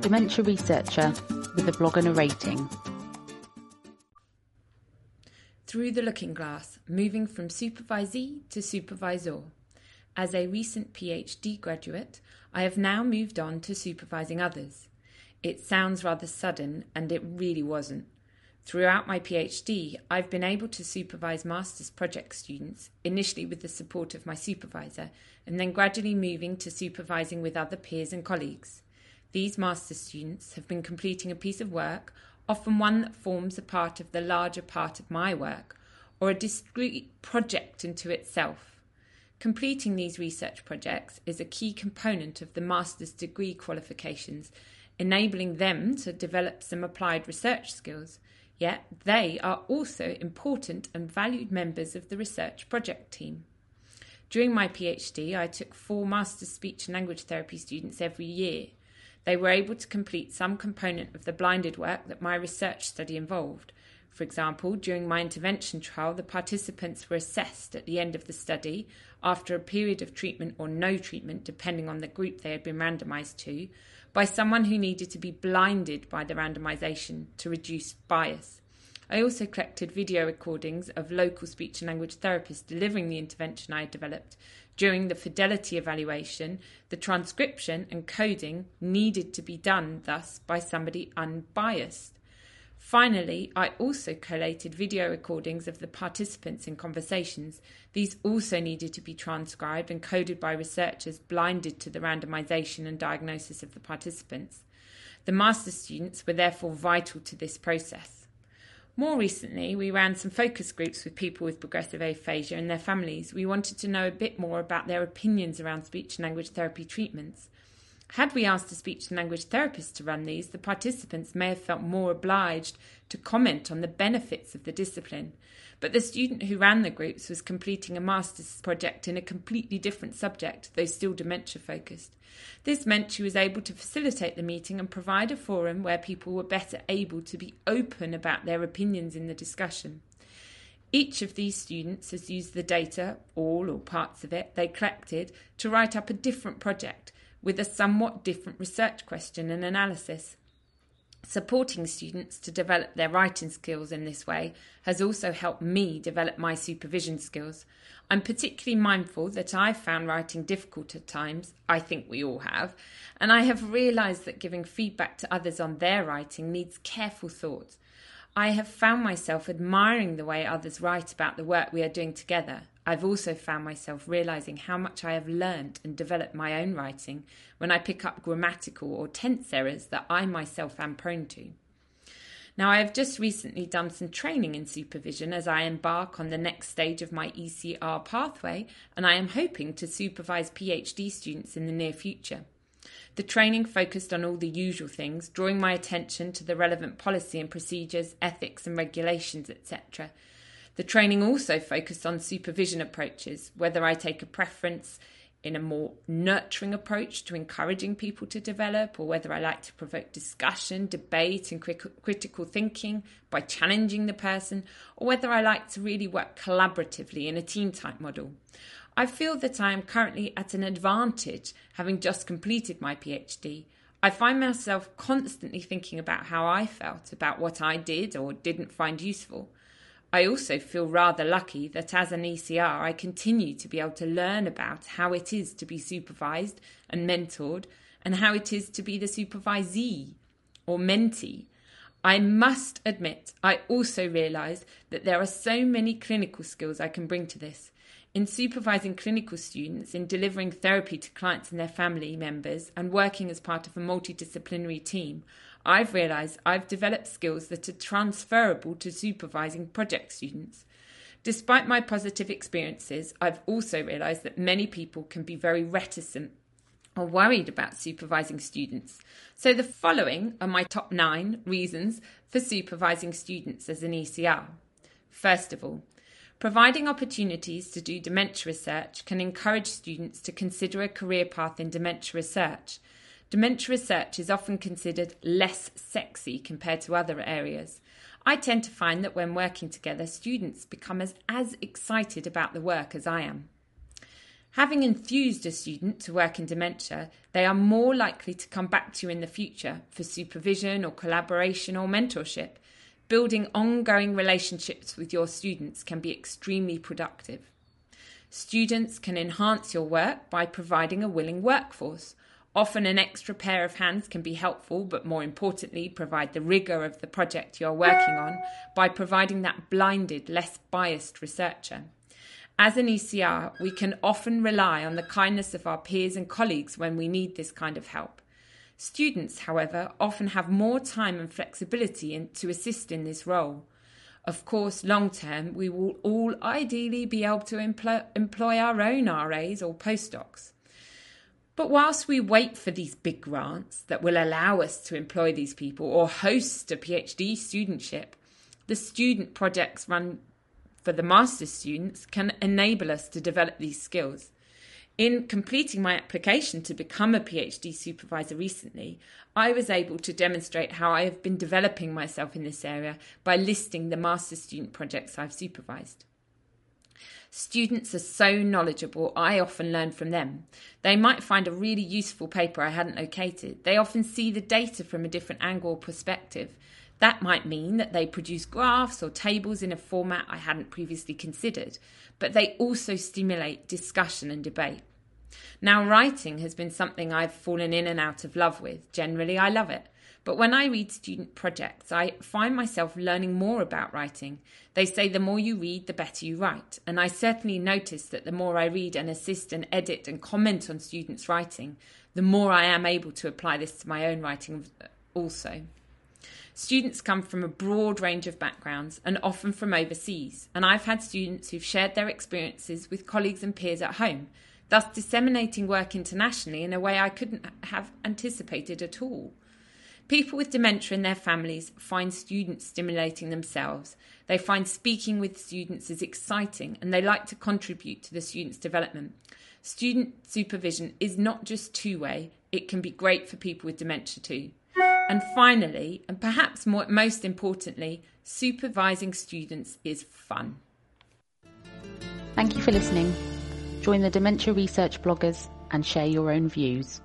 dementia researcher with a blog and a rating. Through the Looking Glass, moving from supervisee to supervisor. As a recent PhD graduate, I have now moved on to supervising others. It sounds rather sudden, and it really wasn't. Throughout my PhD, I've been able to supervise master's project students, initially with the support of my supervisor, and then gradually moving to supervising with other peers and colleagues. These master's students have been completing a piece of work, often one that forms a part of the larger part of my work, or a discrete project into itself. Completing these research projects is a key component of the master's degree qualifications, enabling them to develop some applied research skills Yet they are also important and valued members of the research project team. During my PhD, I took four master's speech and language therapy students every year. They were able to complete some component of the blinded work that my research study involved. For example, during my intervention trial, the participants were assessed at the end of the study after a period of treatment or no treatment, depending on the group they had been randomized to, by someone who needed to be blinded by the randomization to reduce bias. I also collected video recordings of local speech and language therapists delivering the intervention I had developed. During the fidelity evaluation, the transcription and coding needed to be done thus by somebody unbiased. Finally, I also collated video recordings of the participants in conversations. These also needed to be transcribed and coded by researchers blinded to the randomization and diagnosis of the participants. The master students were therefore vital to this process. More recently, we ran some focus groups with people with progressive aphasia and their families. We wanted to know a bit more about their opinions around speech and language therapy treatments. Had we asked a speech and language therapist to run these, the participants may have felt more obliged to comment on the benefits of the discipline. But the student who ran the groups was completing a master's project in a completely different subject, though still dementia focused. This meant she was able to facilitate the meeting and provide a forum where people were better able to be open about their opinions in the discussion. Each of these students has used the data, all or parts of it, they collected to write up a different project with a somewhat different research question and analysis. Supporting students to develop their writing skills in this way has also helped me develop my supervision skills. I'm particularly mindful that I've found writing difficult at times, I think we all have, and I have realised that giving feedback to others on their writing needs careful thought. I have found myself admiring the way others write about the work we are doing together I've also found myself realizing how much I have learnt and developed my own writing when I pick up grammatical or tense errors that I myself am prone to. Now, I have just recently done some training in supervision as I embark on the next stage of my ECR pathway, and I am hoping to supervise PhD students in the near future. The training focused on all the usual things, drawing my attention to the relevant policy and procedures, ethics and regulations, etc., the training also focused on supervision approaches, whether I take a preference in a more nurturing approach to encouraging people to develop, or whether I like to provoke discussion, debate, and crit- critical thinking by challenging the person, or whether I like to really work collaboratively in a team type model. I feel that I am currently at an advantage having just completed my PhD. I find myself constantly thinking about how I felt about what I did or didn't find useful. I also feel rather lucky that as an ECR, I continue to be able to learn about how it is to be supervised and mentored and how it is to be the supervisee or mentee. I must admit, I also realise that there are so many clinical skills I can bring to this. In supervising clinical students, in delivering therapy to clients and their family members, and working as part of a multidisciplinary team, I've realised I've developed skills that are transferable to supervising project students. Despite my positive experiences, I've also realised that many people can be very reticent or worried about supervising students. So, the following are my top nine reasons for supervising students as an ECR. First of all, providing opportunities to do dementia research can encourage students to consider a career path in dementia research Dementia research is often considered less sexy compared to other areas. I tend to find that when working together, students become as, as excited about the work as I am. Having enthused a student to work in dementia, they are more likely to come back to you in the future for supervision or collaboration or mentorship. Building ongoing relationships with your students can be extremely productive. Students can enhance your work by providing a willing workforce. Often, an extra pair of hands can be helpful, but more importantly, provide the rigour of the project you're working on by providing that blinded, less biased researcher. As an ECR, we can often rely on the kindness of our peers and colleagues when we need this kind of help. Students, however, often have more time and flexibility in, to assist in this role. Of course, long term, we will all ideally be able to employ, employ our own RAs or postdocs. But whilst we wait for these big grants that will allow us to employ these people or host a PhD studentship, the student projects run for the master's students can enable us to develop these skills. In completing my application to become a PhD supervisor recently, I was able to demonstrate how I have been developing myself in this area by listing the master's student projects I've supervised. Students are so knowledgeable, I often learn from them. They might find a really useful paper I hadn't located. They often see the data from a different angle or perspective. That might mean that they produce graphs or tables in a format I hadn't previously considered, but they also stimulate discussion and debate. Now, writing has been something I've fallen in and out of love with. Generally, I love it. But when I read student projects, I find myself learning more about writing. They say the more you read, the better you write. And I certainly notice that the more I read and assist and edit and comment on students' writing, the more I am able to apply this to my own writing also. Students come from a broad range of backgrounds and often from overseas, and I've had students who've shared their experiences with colleagues and peers at home, thus disseminating work internationally in a way I couldn't have anticipated at all. People with dementia and their families find students stimulating themselves. They find speaking with students is exciting and they like to contribute to the students' development. Student supervision is not just two way, it can be great for people with dementia too. And finally, and perhaps more, most importantly, supervising students is fun. Thank you for listening. Join the Dementia Research bloggers and share your own views.